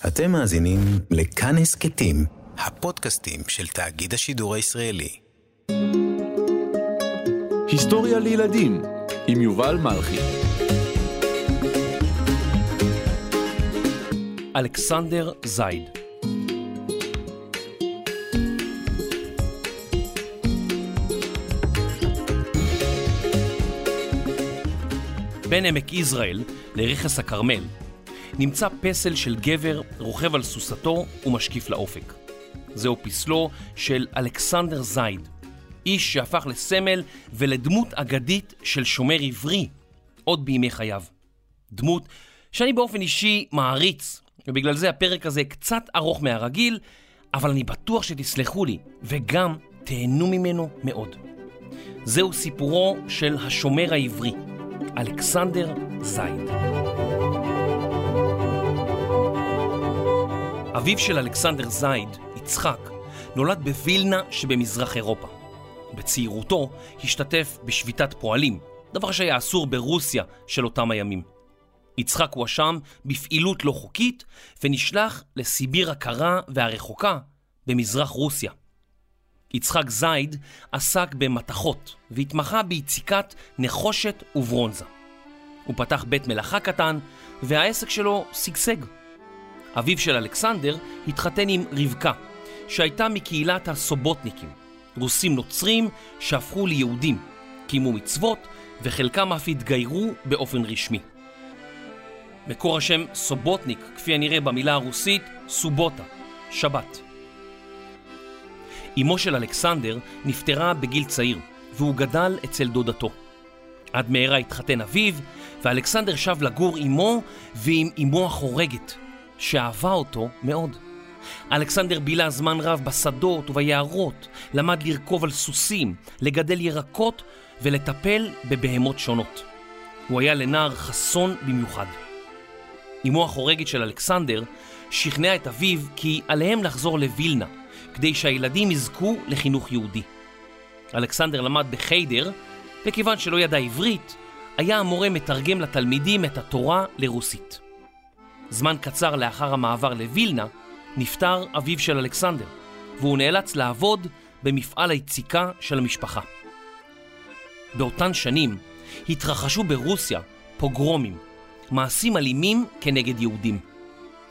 אתם מאזינים לכאן הסכתים, הפודקאסטים של תאגיד השידור הישראלי. היסטוריה לילדים עם יובל מלכי. אלכסנדר זייד בין עמק יזרעאל לרכס הכרמל נמצא פסל של גבר רוכב על סוסתו ומשקיף לאופק. זהו פסלו של אלכסנדר זייד, איש שהפך לסמל ולדמות אגדית של שומר עברי עוד בימי חייו. דמות שאני באופן אישי מעריץ, ובגלל זה הפרק הזה קצת ארוך מהרגיל, אבל אני בטוח שתסלחו לי, וגם תהנו ממנו מאוד. זהו סיפורו של השומר העברי, אלכסנדר זייד. אביו של אלכסנדר זייד, יצחק, נולד בווילנה שבמזרח אירופה. בצעירותו השתתף בשביתת פועלים, דבר שהיה אסור ברוסיה של אותם הימים. יצחק הואשם בפעילות לא חוקית ונשלח לסיביר הקרה והרחוקה במזרח רוסיה. יצחק זייד עסק במתכות והתמחה ביציקת נחושת וברונזה. הוא פתח בית מלאכה קטן והעסק שלו שגשג. אביו של אלכסנדר התחתן עם רבקה, שהייתה מקהילת הסובוטניקים, רוסים נוצרים שהפכו ליהודים, קיימו מצוות וחלקם אף התגיירו באופן רשמי. מקור השם סובוטניק, כפי הנראה במילה הרוסית, סובוטה, שבת. אמו של אלכסנדר נפטרה בגיל צעיר, והוא גדל אצל דודתו. עד מהרה התחתן אביו, ואלכסנדר שב לגור עמו ועם אמו החורגת, שאהבה אותו מאוד. אלכסנדר בילה זמן רב בשדות וביערות, למד לרכוב על סוסים, לגדל ירקות ולטפל בבהמות שונות. הוא היה לנער חסון במיוחד. אמו החורגת של אלכסנדר שכנעה את אביו כי עליהם לחזור לווילנה, כדי שהילדים יזכו לחינוך יהודי. אלכסנדר למד בחיידר, וכיוון שלא ידע עברית, היה המורה מתרגם לתלמידים את התורה לרוסית. זמן קצר לאחר המעבר לווילנה, נפטר אביו של אלכסנדר, והוא נאלץ לעבוד במפעל היציקה של המשפחה. באותן שנים התרחשו ברוסיה פוגרומים, מעשים אלימים כנגד יהודים.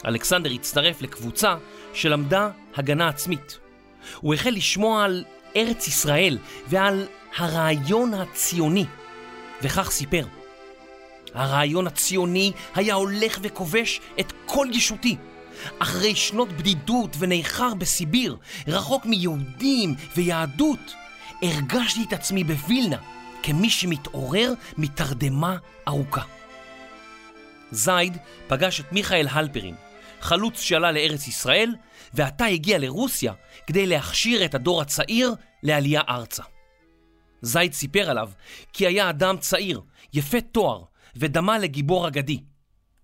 אלכסנדר הצטרף לקבוצה שלמדה הגנה עצמית. הוא החל לשמוע על ארץ ישראל ועל הרעיון הציוני, וכך סיפר: הרעיון הציוני היה הולך וכובש את כל ישותי. אחרי שנות בדידות ונאחר בסיביר, רחוק מיהודים ויהדות, הרגשתי את עצמי בווילנה כמי שמתעורר מתרדמה ארוכה. זייד פגש את מיכאל הלפרין, חלוץ שעלה לארץ ישראל, ועתה הגיע לרוסיה כדי להכשיר את הדור הצעיר לעלייה ארצה. זייד סיפר עליו כי היה אדם צעיר, יפה תואר, ודמה לגיבור אגדי.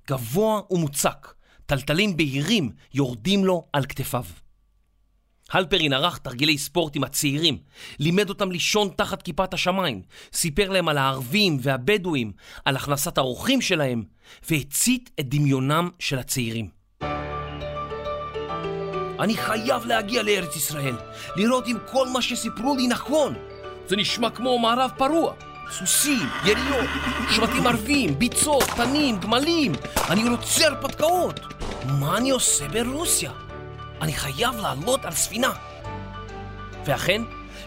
גבוה ומוצק, טלטלים בהירים יורדים לו על כתפיו. הלפרין ערך תרגילי ספורט עם הצעירים, לימד אותם לישון תחת כיפת השמיים, סיפר להם על הערבים והבדואים, על הכנסת האורחים שלהם, והצית את דמיונם של הצעירים. אני חייב להגיע לארץ ישראל, לראות אם כל מה שסיפרו לי נכון. זה נשמע כמו מערב פרוע. סוסים, יריות, שבטים ערבים, ביצות, תנים, גמלים. אני רוצה הרפתקאות. מה אני עושה ברוסיה? אני חייב לעלות על ספינה. ואכן,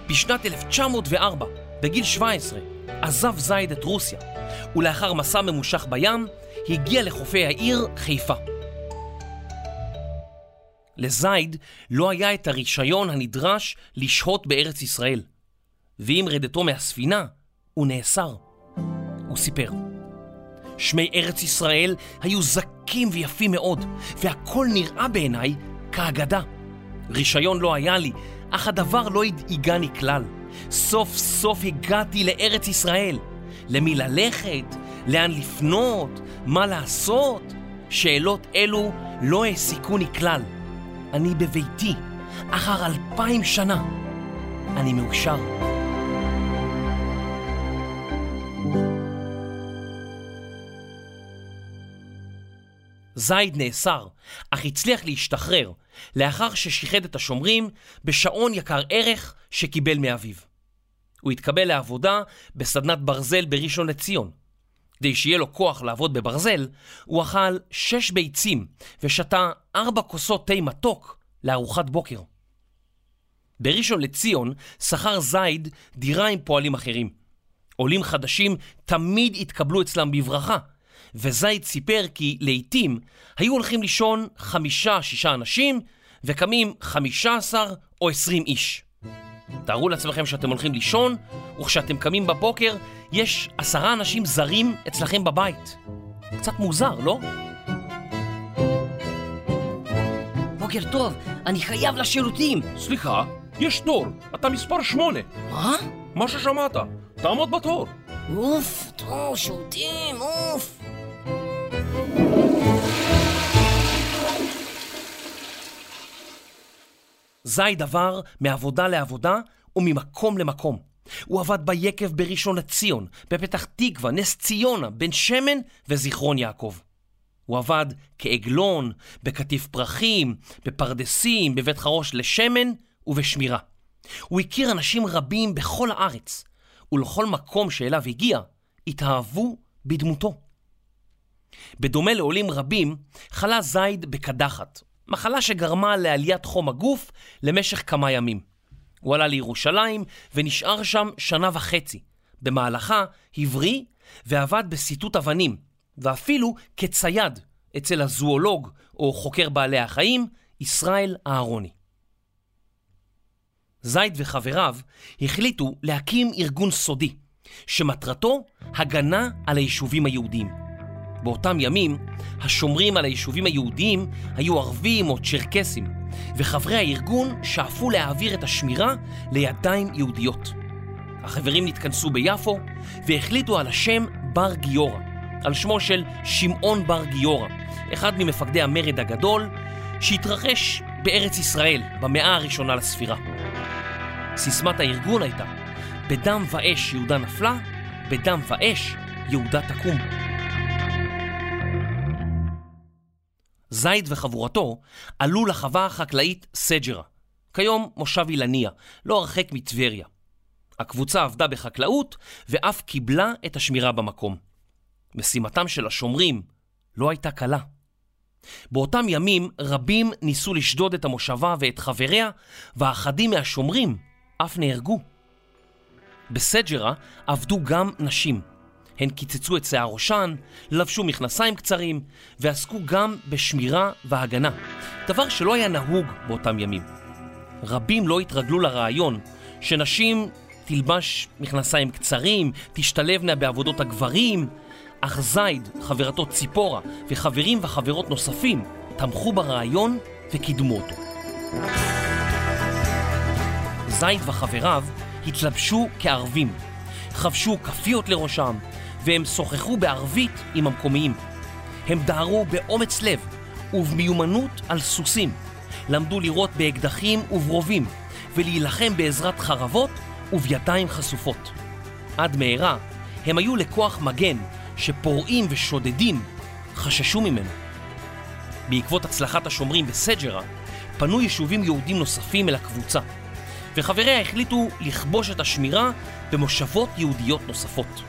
בשנת 1904, בגיל 17, עזב זייד את רוסיה, ולאחר מסע ממושך בים, הגיע לחופי העיר חיפה. לזייד לא היה את הרישיון הנדרש לשהות בארץ ישראל, ועם רדתו מהספינה, הוא נאסר. הוא סיפר, שמי ארץ ישראל היו זכים ויפים מאוד, והכל נראה בעיניי כאגדה. רישיון לא היה לי, אך הדבר לא הדאיגני כלל. סוף סוף הגעתי לארץ ישראל. למי ללכת? לאן לפנות? מה לעשות? שאלות אלו לא העסיקוני כלל. אני בביתי, אחר אלפיים שנה. אני מאושר. זייד נאסר, אך הצליח להשתחרר לאחר ששיחד את השומרים בשעון יקר ערך שקיבל מאביו. הוא התקבל לעבודה בסדנת ברזל בראשון לציון. כדי שיהיה לו כוח לעבוד בברזל, הוא אכל שש ביצים ושתה ארבע כוסות תה מתוק לארוחת בוקר. בראשון לציון שכר זייד דירה עם פועלים אחרים. עולים חדשים תמיד התקבלו אצלם בברכה, וזייד סיפר כי לעיתים היו הולכים לישון חמישה-שישה אנשים וקמים חמישה עשר או עשרים איש. תארו לעצמכם שאתם הולכים לישון, וכשאתם קמים בבוקר, יש עשרה אנשים זרים אצלכם בבית. קצת מוזר, לא? בוקר טוב, אני חייב לשירותים. סליחה, יש תור, אתה מספר שמונה. מה? מה ששמעת, תעמוד בתור. אוף, טוב, שירותים, אוף. זייד עבר מעבודה לעבודה וממקום למקום. הוא עבד ביקב בראשון לציון, בפתח תקווה, נס ציונה, בן שמן וזיכרון יעקב. הוא עבד כעגלון, בקטיף פרחים, בפרדסים, בבית חרוש לשמן ובשמירה. הוא הכיר אנשים רבים בכל הארץ, ולכל מקום שאליו הגיע, התאהבו בדמותו. בדומה לעולים רבים, חלה זייד בקדחת, מחלה שגרמה לעליית חום הגוף למשך כמה ימים. הוא עלה לירושלים ונשאר שם שנה וחצי. במהלכה הבריא ועבד בסיטוט אבנים, ואפילו כצייד אצל הזואולוג או חוקר בעלי החיים, ישראל אהרוני. זייד וחבריו החליטו להקים ארגון סודי, שמטרתו הגנה על היישובים היהודיים. באותם ימים, השומרים על היישובים היהודיים היו ערבים או צ'רקסים, וחברי הארגון שאפו להעביר את השמירה לידיים יהודיות. החברים נתכנסו ביפו והחליטו על השם בר גיורא, על שמו של שמעון בר גיורא, אחד ממפקדי המרד הגדול שהתרחש בארץ ישראל במאה הראשונה לספירה. סיסמת הארגון הייתה, בדם ואש יהודה נפלה, בדם ואש יהודה תקום. זייד וחבורתו עלו לחווה החקלאית סג'רה, כיום מושב אילניה, לא הרחק מטבריה. הקבוצה עבדה בחקלאות ואף קיבלה את השמירה במקום. משימתם של השומרים לא הייתה קלה. באותם ימים רבים ניסו לשדוד את המושבה ואת חבריה, ואחדים מהשומרים אף נהרגו. בסג'רה עבדו גם נשים. הן קיצצו את שיער ראשן, לבשו מכנסיים קצרים, ועסקו גם בשמירה והגנה, דבר שלא היה נהוג באותם ימים. רבים לא התרגלו לרעיון שנשים תלבש מכנסיים קצרים, תשתלבנה בעבודות הגברים, אך זייד, חברתו ציפורה וחברים וחברות נוספים תמכו ברעיון וקידמו אותו. זייד וחבריו התלבשו כערבים, חבשו כפיות לראשם, והם שוחחו בערבית עם המקומיים. הם דהרו באומץ לב ובמיומנות על סוסים, למדו לירות באקדחים וברובים, ולהילחם בעזרת חרבות ובידיים חשופות. עד מהרה הם היו לכוח מגן שפורעים ושודדים חששו ממנו. בעקבות הצלחת השומרים בסג'רה, פנו יישובים יהודים נוספים אל הקבוצה, וחבריה החליטו לכבוש את השמירה במושבות יהודיות נוספות.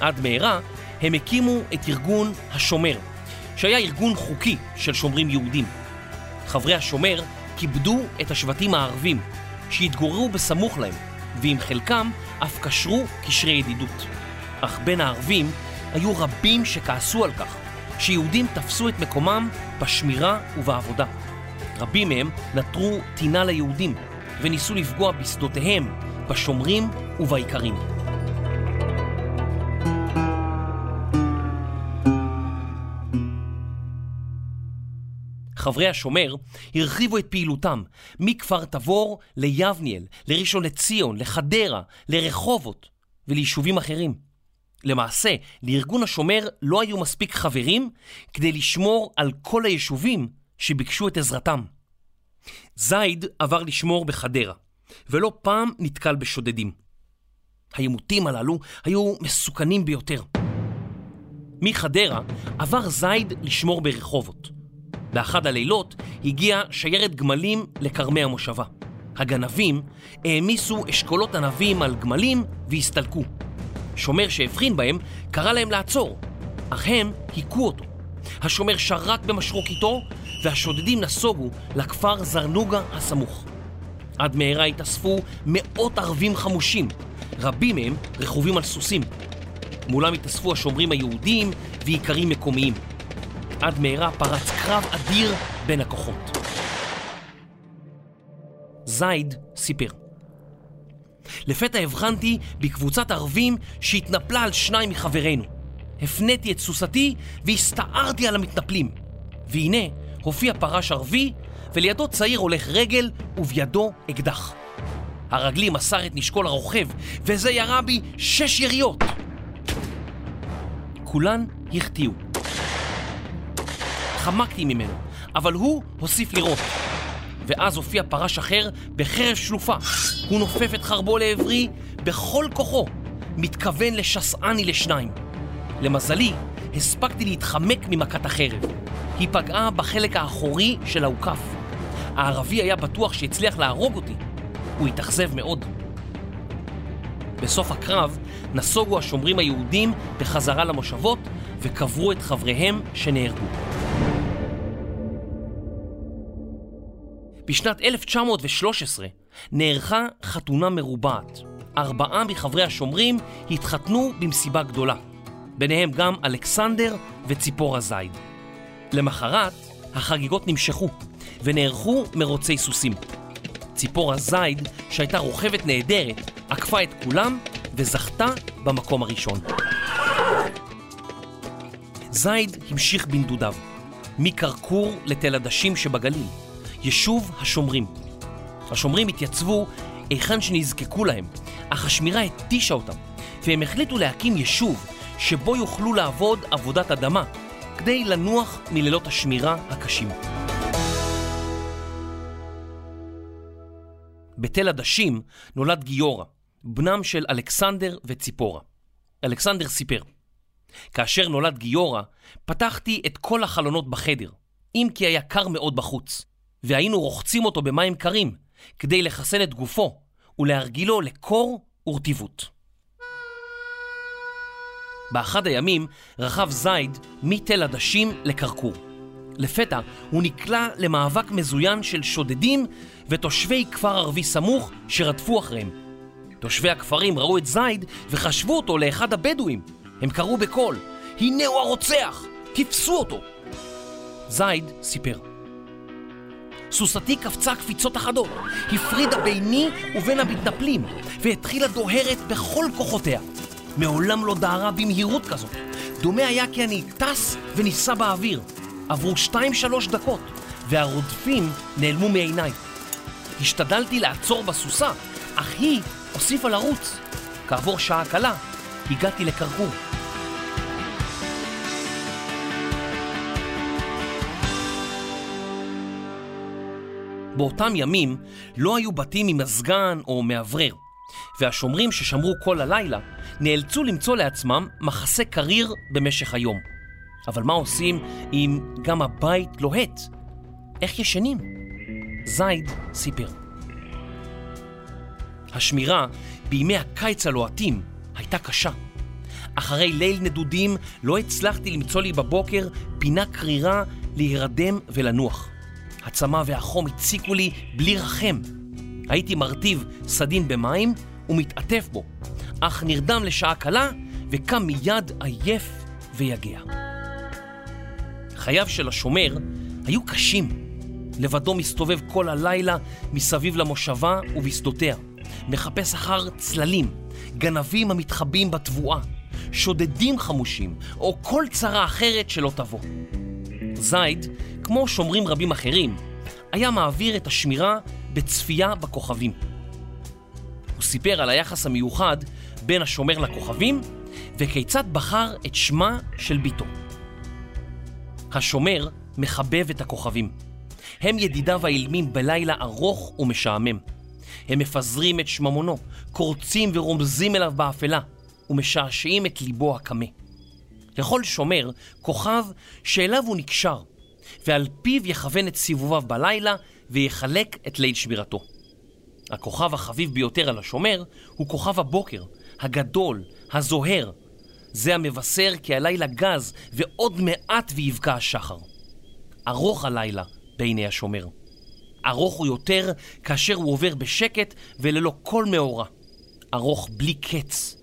עד מהרה הם הקימו את ארגון השומר, שהיה ארגון חוקי של שומרים יהודים. חברי השומר כיבדו את השבטים הערבים, שהתגוררו בסמוך להם, ועם חלקם אף קשרו קשרי ידידות. אך בין הערבים היו רבים שכעסו על כך שיהודים תפסו את מקומם בשמירה ובעבודה. רבים מהם נטרו טינה ליהודים וניסו לפגוע בשדותיהם, בשומרים ובאיכרים. חברי השומר הרחיבו את פעילותם מכפר תבור ליבניאל, לראשון לציון, לחדרה, לרחובות וליישובים אחרים. למעשה, לארגון השומר לא היו מספיק חברים כדי לשמור על כל היישובים שביקשו את עזרתם. זייד עבר לשמור בחדרה, ולא פעם נתקל בשודדים. העימותים הללו היו מסוכנים ביותר. מחדרה עבר זייד לשמור ברחובות. באחד הלילות הגיעה שיירת גמלים לכרמי המושבה. הגנבים העמיסו אשכולות ענבים על גמלים והסתלקו. שומר שהבחין בהם קרא להם לעצור, אך הם היכו אותו. השומר שרק במשרוקיתו והשודדים נסוגו לכפר זרנוגה הסמוך. עד מהרה התאספו מאות ערבים חמושים, רבים מהם רכובים על סוסים. מולם התאספו השומרים היהודים ואיכרים מקומיים. עד מהרה פרץ קרב אדיר בין הכוחות. זייד סיפר. לפתע הבחנתי בקבוצת ערבים שהתנפלה על שניים מחברינו. הפניתי את סוסתי והסתערתי על המתנפלים. והנה הופיע פרש ערבי ולידו צעיר הולך רגל ובידו אקדח. הרגלי מסר את נשקו לרוכב וזה ירה בי שש יריות. כולן החטיאו. חמקתי ממנו, אבל הוא הוסיף לירות. ואז הופיע פרש אחר בחרב שלופה. הוא נופף את חרבו לעברי בכל כוחו, מתכוון לשסעני לשניים. למזלי, הספקתי להתחמק ממכת החרב. היא פגעה בחלק האחורי של האוכף. הערבי היה בטוח שהצליח להרוג אותי. הוא התאכזב מאוד. בסוף הקרב נסוגו השומרים היהודים בחזרה למושבות וקברו את חבריהם שנהרגו. בשנת 1913 נערכה חתונה מרובעת. ארבעה מחברי השומרים התחתנו במסיבה גדולה. ביניהם גם אלכסנדר וציפורה זייד. למחרת החגיגות נמשכו ונערכו מרוצי סוסים. ציפורה זייד, שהייתה רוכבת נהדרת, עקפה את כולם וזכתה במקום הראשון. זייד המשיך בנדודיו, מכרכור לתל עדשים שבגליל, יישוב השומרים. השומרים התייצבו היכן שנזקקו להם, אך השמירה התישה אותם, והם החליטו להקים יישוב שבו יוכלו לעבוד עבודת אדמה, כדי לנוח מלילות השמירה הקשים. בתל עדשים נולד גיורא, בנם של אלכסנדר וציפורה. אלכסנדר סיפר, כאשר נולד גיורא, פתחתי את כל החלונות בחדר, אם כי היה קר מאוד בחוץ, והיינו רוחצים אותו במים קרים, כדי לחסן את גופו ולהרגילו לקור ורטיבות. באחד הימים רכב זייד מתל עדשים לכרכור. לפתע הוא נקלע למאבק מזוין של שודדים ותושבי כפר ערבי סמוך שרדפו אחריהם. תושבי הכפרים ראו את זייד וחשבו אותו לאחד הבדואים. הם קראו בקול, הנה הוא הרוצח! תפסו אותו! זייד סיפר. סוסתי קפצה קפיצות אחדות, הפרידה ביני ובין המתנפלים, והתחילה דוהרת בכל כוחותיה. מעולם לא דהרה במהירות כזאת. דומה היה כי אני טס וניסע באוויר. עברו שתיים שלוש דקות, והרודפים נעלמו מעיניי. השתדלתי לעצור בסוסה, אך היא הוסיפה לרוץ. כעבור שעה קלה, הגעתי לקרקור. באותם ימים לא היו בתים עם מזגן או מאוורר, והשומרים ששמרו כל הלילה נאלצו למצוא לעצמם מחסה קריר במשך היום. אבל מה עושים אם גם הבית לוהט? איך ישנים? זייד סיפר. השמירה בימי הקיץ הלוהטים הייתה קשה. אחרי ליל נדודים לא הצלחתי למצוא לי בבוקר פינה קרירה להירדם ולנוח. הצמא והחום הציקו לי בלי רחם. הייתי מרטיב סדין במים ומתעטף בו, אך נרדם לשעה קלה וקם מיד עייף ויגע. חייו של השומר היו קשים. לבדו מסתובב כל הלילה מסביב למושבה ובשדותיה. מחפש אחר צללים, גנבים המתחבאים בתבואה, שודדים חמושים, או כל צרה אחרת שלא תבוא. זייד, כמו שומרים רבים אחרים, היה מעביר את השמירה בצפייה בכוכבים. הוא סיפר על היחס המיוחד בין השומר לכוכבים, וכיצד בחר את שמה של ביתו. השומר מחבב את הכוכבים. הם ידידיו האילמים בלילה ארוך ומשעמם. הם מפזרים את שממונו, קורצים ורומזים אליו באפלה, ומשעשעים את ליבו הקמה. לכל שומר כוכב שאליו הוא נקשר, ועל פיו יכוון את סיבוביו בלילה ויחלק את ליל שמירתו. הכוכב החביב ביותר על השומר הוא כוכב הבוקר, הגדול, הזוהר. זה המבשר כי הלילה גז ועוד מעט ויבקע השחר. ארוך הלילה בעיני השומר. ארוך הוא יותר כאשר הוא עובר בשקט וללא כל מאורע. ארוך בלי קץ.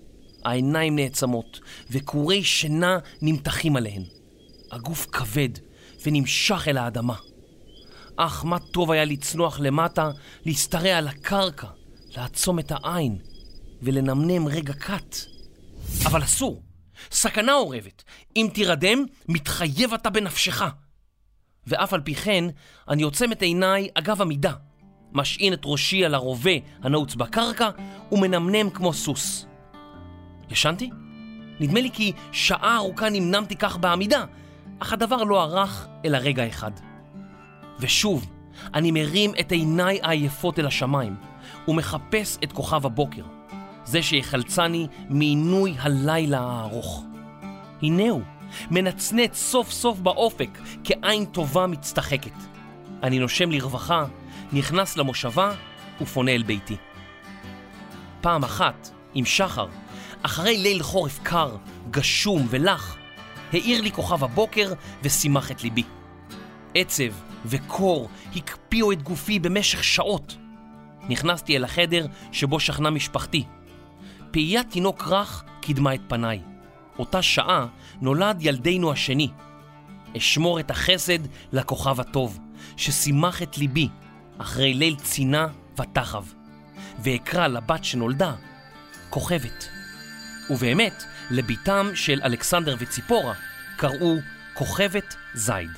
העיניים נעצמות וכורי שינה נמתחים עליהן. הגוף כבד ונמשך אל האדמה. אך מה טוב היה לצנוח למטה, להשתרע על הקרקע, לעצום את העין ולנמנם רגע קט. אבל אסור, סכנה אורבת. אם תירדם, מתחייב אתה בנפשך. ואף על פי כן, אני עוצם את עיניי אגב עמידה, משעין את ראשי על הרובה הנעוץ בקרקע ומנמנם כמו סוס. ישנתי? נדמה לי כי שעה ארוכה נמנמתי כך בעמידה, אך הדבר לא ארך אלא רגע אחד. ושוב, אני מרים את עיניי העייפות אל השמיים ומחפש את כוכב הבוקר, זה שיחלצני מעינוי הלילה הארוך. הנה הוא, מנצנץ סוף סוף באופק כעין טובה מצטחקת. אני נושם לרווחה, נכנס למושבה ופונה אל ביתי. פעם אחת, עם שחר, אחרי ליל חורף קר, גשום ולח, האיר לי כוכב הבוקר ושימח את ליבי. עצב וקור הקפיאו את גופי במשך שעות. נכנסתי אל החדר שבו שכנה משפחתי. פעיית תינוק רך קידמה את פניי. אותה שעה נולד ילדנו השני. אשמור את החסד לכוכב הטוב, ששימח את ליבי אחרי ליל צינה ותחב, ואקרא לבת שנולדה כוכבת. ובאמת, לביתם של אלכסנדר וציפורה קראו כוכבת זייד.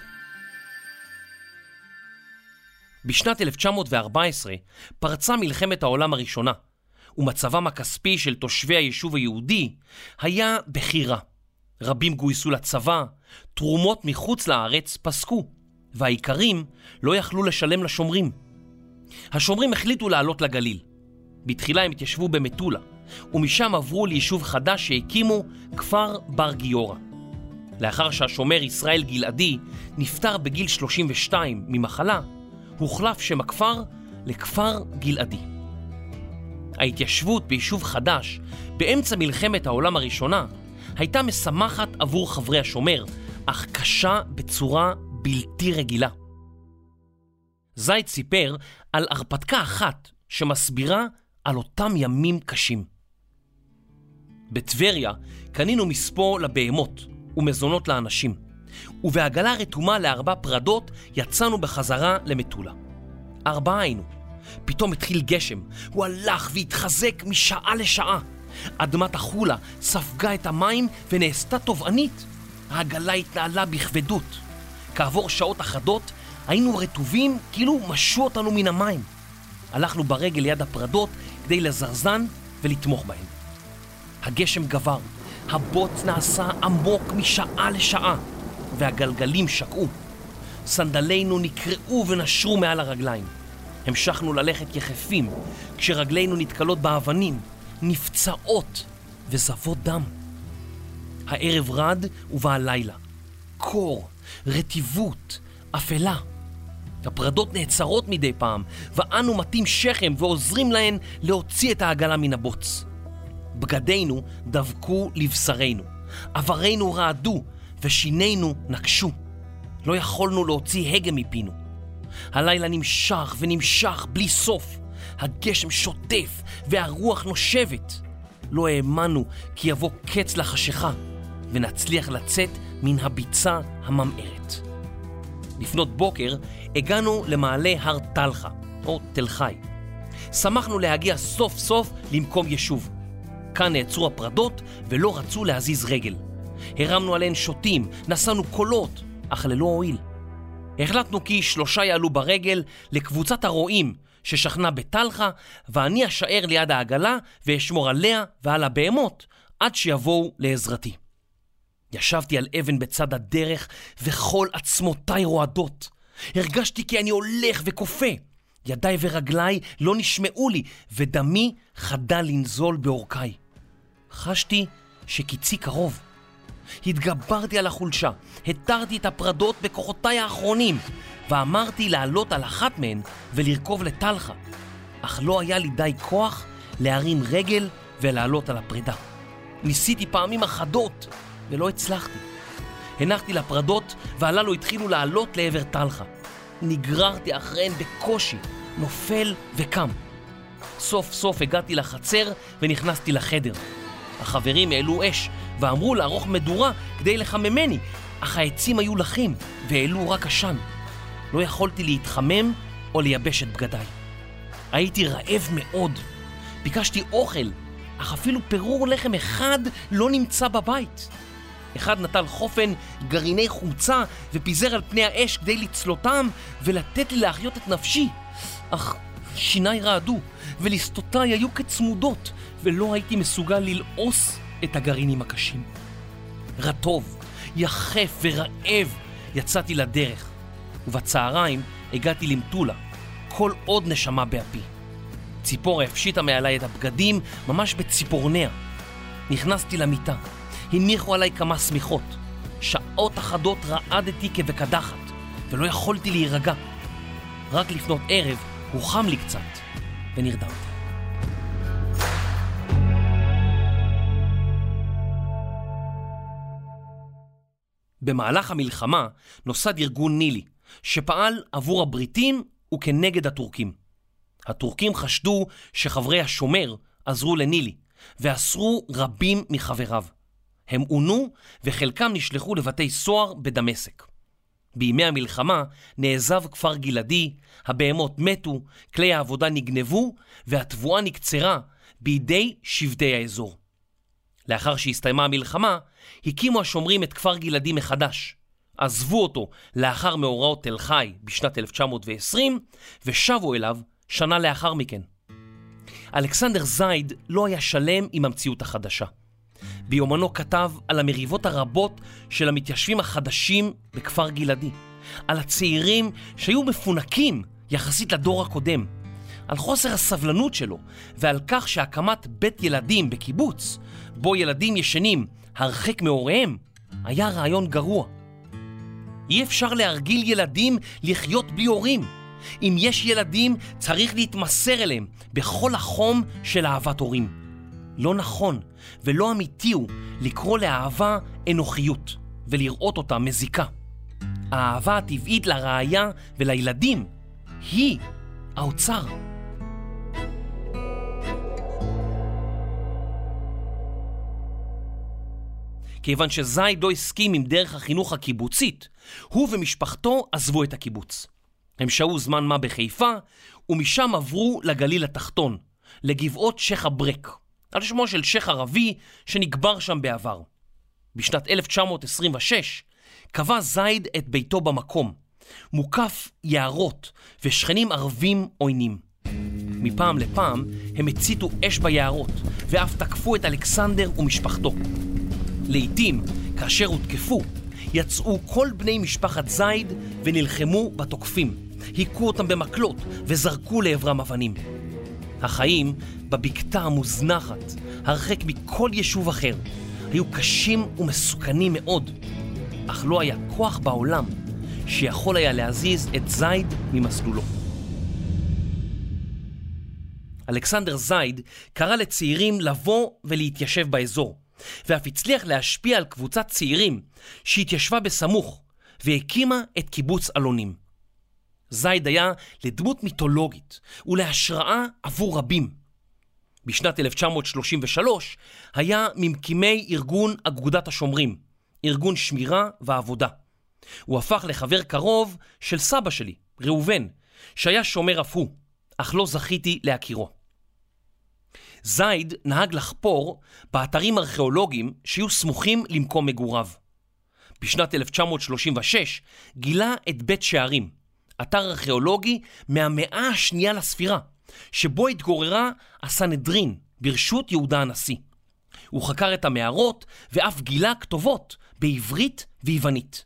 בשנת 1914 פרצה מלחמת העולם הראשונה, ומצבם הכספי של תושבי היישוב היהודי היה בכי רע. רבים גויסו לצבא, תרומות מחוץ לארץ פסקו, והאיכרים לא יכלו לשלם לשומרים. השומרים החליטו לעלות לגליל. בתחילה הם התיישבו במטולה, ומשם עברו ליישוב חדש שהקימו, כפר בר גיורא. לאחר שהשומר ישראל גלעדי נפטר בגיל 32 ממחלה, הוחלף שם הכפר לכפר גלעדי. ההתיישבות ביישוב חדש באמצע מלחמת העולם הראשונה הייתה משמחת עבור חברי השומר, אך קשה בצורה בלתי רגילה. זייד סיפר על הרפתקה אחת שמסבירה על אותם ימים קשים. בטבריה קנינו מספוא לבהמות ומזונות לאנשים, ובעגלה רתומה לארבע פרדות יצאנו בחזרה למטולה. ארבעה היינו. פתאום התחיל גשם, הוא הלך והתחזק משעה לשעה. אדמת החולה ספגה את המים ונעשתה טובענית. העגלה התנהלה בכבדות. כעבור שעות אחדות היינו רטובים כאילו משו אותנו מן המים. הלכנו ברגל ליד הפרדות כדי לזרזן ולתמוך בהן. הגשם גבר, הבוץ נעשה עמוק משעה לשעה, והגלגלים שקעו. סנדלינו נקרעו ונשרו מעל הרגליים. המשכנו ללכת יחפים, כשרגלינו נתקלות באבנים, נפצעות וזבות דם. הערב רד ובא הלילה. קור, רטיבות, אפלה. הפרדות נעצרות מדי פעם, ואנו מטים שכם ועוזרים להן להוציא את העגלה מן הבוץ. בגדינו דבקו לבשרנו, עברנו רעדו ושינינו נקשו. לא יכולנו להוציא הגה מפינו. הלילה נמשך ונמשך בלי סוף. הגשם שוטף והרוח נושבת. לא האמנו כי יבוא קץ לחשיכה ונצליח לצאת מן הביצה הממארת. לפנות בוקר הגענו למעלה הר טלחה, או תל חי. שמחנו להגיע סוף סוף למקום יישוב. כאן נעצרו הפרדות ולא רצו להזיז רגל. הרמנו עליהן שוטים, נשאנו קולות, אך ללא הועיל. החלטנו כי שלושה יעלו ברגל לקבוצת הרועים ששכנה בטלחה, ואני אשאר ליד העגלה ואשמור עליה ועל הבהמות עד שיבואו לעזרתי. ישבתי על אבן בצד הדרך וכל עצמותיי רועדות. הרגשתי כי אני הולך וכופה. ידיי ורגליי לא נשמעו לי, ודמי חדל לנזול בעורקיי. חשתי שקיצי קרוב. התגברתי על החולשה, התרתי את הפרדות בכוחותיי האחרונים, ואמרתי לעלות על אחת מהן ולרכוב לטלחה. אך לא היה לי די כוח להרים רגל ולעלות על הפרידה. ניסיתי פעמים אחדות ולא הצלחתי. הנחתי לפרדות והללו התחילו לעלות לעבר טלחה. נגררתי אחריהן בקושי, נופל וקם. סוף סוף הגעתי לחצר ונכנסתי לחדר. החברים העלו אש ואמרו לערוך מדורה כדי לחממני, אך העצים היו לחים והעלו רק עשן. לא יכולתי להתחמם או לייבש את בגדיי. הייתי רעב מאוד. ביקשתי אוכל, אך אפילו פירור לחם אחד לא נמצא בבית. אחד נטל חופן גרעיני חומצה ופיזר על פני האש כדי לצלותם ולתת לי להחיות את נפשי. אך שיניי רעדו ולסטותיי היו כצמודות ולא הייתי מסוגל ללעוס את הגרעינים הקשים. רטוב, יחף ורעב יצאתי לדרך, ובצהריים הגעתי למטולה, כל עוד נשמה באפי. ציפורה הפשיטה מעליי את הבגדים ממש בציפורניה. נכנסתי למיטה, הניחו עליי כמה שמיכות. שעות אחדות רעדתי כבקדחת, ולא יכולתי להירגע. רק לפנות ערב הוחם לי קצת, ונרדמתי. במהלך המלחמה נוסד ארגון נילי, שפעל עבור הבריטים וכנגד הטורקים. הטורקים חשדו שחברי השומר עזרו לנילי, ואסרו רבים מחבריו. הם עונו וחלקם נשלחו לבתי סוהר בדמשק. בימי המלחמה נעזב כפר גלעדי, הבהמות מתו, כלי העבודה נגנבו והתבואה נקצרה בידי שבטי האזור. לאחר שהסתיימה המלחמה, הקימו השומרים את כפר גלעדי מחדש. עזבו אותו לאחר מאורעות תל חי בשנת 1920 ושבו אליו שנה לאחר מכן. אלכסנדר זייד לא היה שלם עם המציאות החדשה. ביומנו כתב על המריבות הרבות של המתיישבים החדשים בכפר גלעדי, על הצעירים שהיו מפונקים יחסית לדור הקודם, על חוסר הסבלנות שלו ועל כך שהקמת בית ילדים בקיבוץ, בו ילדים ישנים הרחק מהוריהם, היה רעיון גרוע. אי אפשר להרגיל ילדים לחיות בלי הורים. אם יש ילדים, צריך להתמסר אליהם בכל החום של אהבת הורים. לא נכון ולא אמיתי הוא לקרוא לאהבה אנוכיות ולראות אותה מזיקה. האהבה הטבעית לראיה ולילדים היא האוצר. כיוון שזייד לא הסכים עם דרך החינוך הקיבוצית, הוא ומשפחתו עזבו את הקיבוץ. הם שהו זמן מה בחיפה, ומשם עברו לגליל התחתון, לגבעות שייח' אברק, על שמו של שייח' ערבי שנקבר שם בעבר. בשנת 1926 קבע זייד את ביתו במקום, מוקף יערות ושכנים ערבים עוינים. מפעם לפעם הם הציתו אש ביערות ואף תקפו את אלכסנדר ומשפחתו. לעתים, כאשר הותקפו, יצאו כל בני משפחת זייד ונלחמו בתוקפים, היכו אותם במקלות וזרקו לעברם אבנים. החיים בבקתה המוזנחת, הרחק מכל יישוב אחר, היו קשים ומסוכנים מאוד, אך לא היה כוח בעולם שיכול היה להזיז את זייד ממסלולו. אלכסנדר זייד קרא לצעירים לבוא ולהתיישב באזור, ואף הצליח להשפיע על קבוצת צעירים שהתיישבה בסמוך והקימה את קיבוץ אלונים. זייד היה לדמות מיתולוגית ולהשראה עבור רבים. בשנת 1933 היה ממקימי ארגון אגודת השומרים, ארגון שמירה ועבודה. הוא הפך לחבר קרוב של סבא שלי, ראובן, שהיה שומר אף הוא, אך לא זכיתי להכירו. זייד נהג לחפור באתרים ארכיאולוגיים שיהיו סמוכים למקום מגוריו. בשנת 1936 גילה את בית שערים, אתר ארכיאולוגי מהמאה השנייה לספירה, שבו התגוררה הסנהדרין ברשות יהודה הנשיא. הוא חקר את המערות ואף גילה כתובות בעברית ויוונית.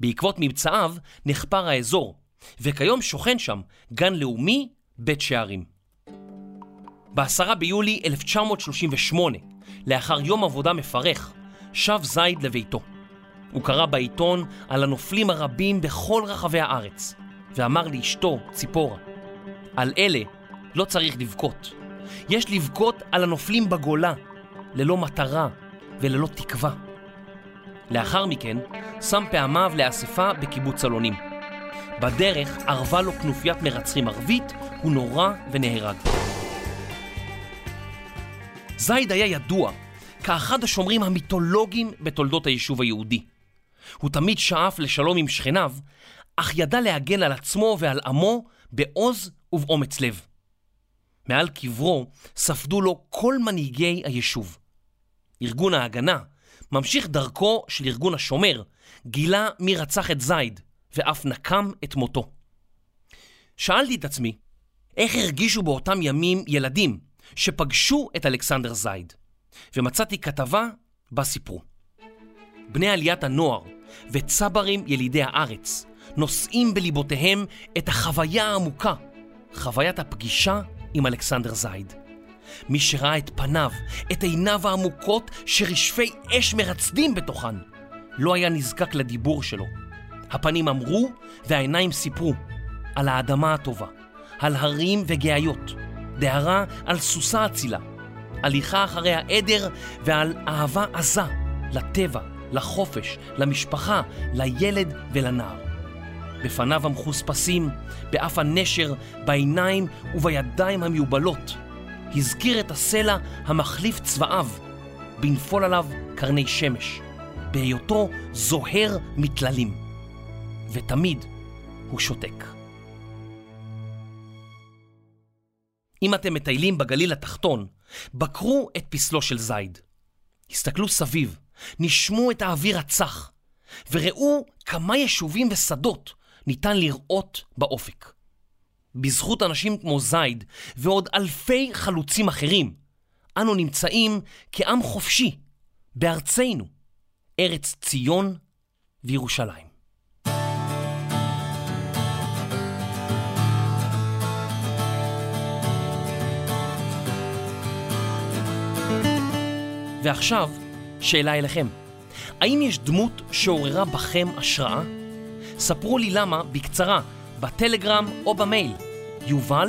בעקבות מבצעיו נחפר האזור, וכיום שוכן שם גן לאומי בית שערים. ב-10 ביולי 1938, לאחר יום עבודה מפרך, שב זייד לביתו. הוא קרא בעיתון על הנופלים הרבים בכל רחבי הארץ, ואמר לאשתו, ציפורה, על אלה לא צריך לבכות. יש לבכות על הנופלים בגולה, ללא מטרה וללא תקווה. לאחר מכן שם פעמיו לאספה בקיבוץ אלונים. בדרך ערבה לו כנופיית מרצחים ערבית, הוא נורה ונהרג. זייד היה ידוע כאחד השומרים המיתולוגיים בתולדות היישוב היהודי. הוא תמיד שאף לשלום עם שכניו, אך ידע להגן על עצמו ועל עמו בעוז ובאומץ לב. מעל קברו ספדו לו כל מנהיגי היישוב. ארגון ההגנה, ממשיך דרכו של ארגון השומר, גילה מי רצח את זייד, ואף נקם את מותו. שאלתי את עצמי, איך הרגישו באותם ימים ילדים שפגשו את אלכסנדר זייד? ומצאתי כתבה בה סיפרו. בני עליית הנוער וצברים ילידי הארץ נושאים בליבותיהם את החוויה העמוקה, חוויית הפגישה עם אלכסנדר זייד. מי שראה את פניו, את עיניו העמוקות שרשפי אש מרצדים בתוכן, לא היה נזקק לדיבור שלו. הפנים אמרו והעיניים סיפרו על האדמה הטובה, על הרים וגאיות, דהרה על סוסה אצילה, הליכה אחרי העדר ועל אהבה עזה לטבע, לחופש, למשפחה, לילד ולנער. בפניו המחוספסים, באף הנשר, בעיניים ובידיים המיובלות, הזכיר את הסלע המחליף צבעיו, בנפול עליו קרני שמש, בהיותו זוהר מטללים. ותמיד הוא שותק. אם אתם מטיילים בגליל התחתון, בקרו את פסלו של זייד. הסתכלו סביב, נשמו את האוויר הצח, וראו כמה יישובים ושדות ניתן לראות באופק. בזכות אנשים כמו זייד ועוד אלפי חלוצים אחרים, אנו נמצאים כעם חופשי בארצנו, ארץ ציון וירושלים. ועכשיו, שאלה אליכם. האם יש דמות שעוררה בכם השראה? ספרו לי למה בקצרה, בטלגרם או במייל, יובל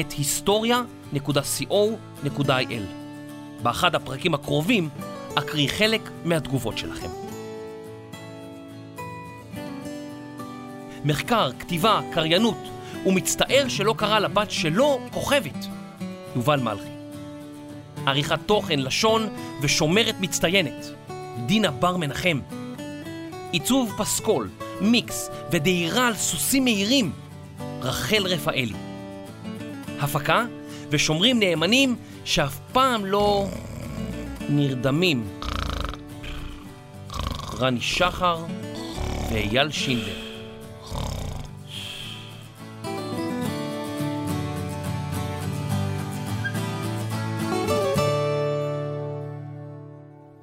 את היסטוריה.co.il. באחד הפרקים הקרובים אקריא חלק מהתגובות שלכם. מחקר, כתיבה, קריינות, הוא מצטער שלא קרא לבת שלו כוכבת. יובל מלכי. עריכת תוכן, לשון ושומרת מצטיינת. דינה בר מנחם. עיצוב פסקול, מיקס ודהירה על סוסים מהירים. רחל רפאלי. הפקה ושומרים נאמנים שאף פעם לא נרדמים. רני שחר ואייל שינדר.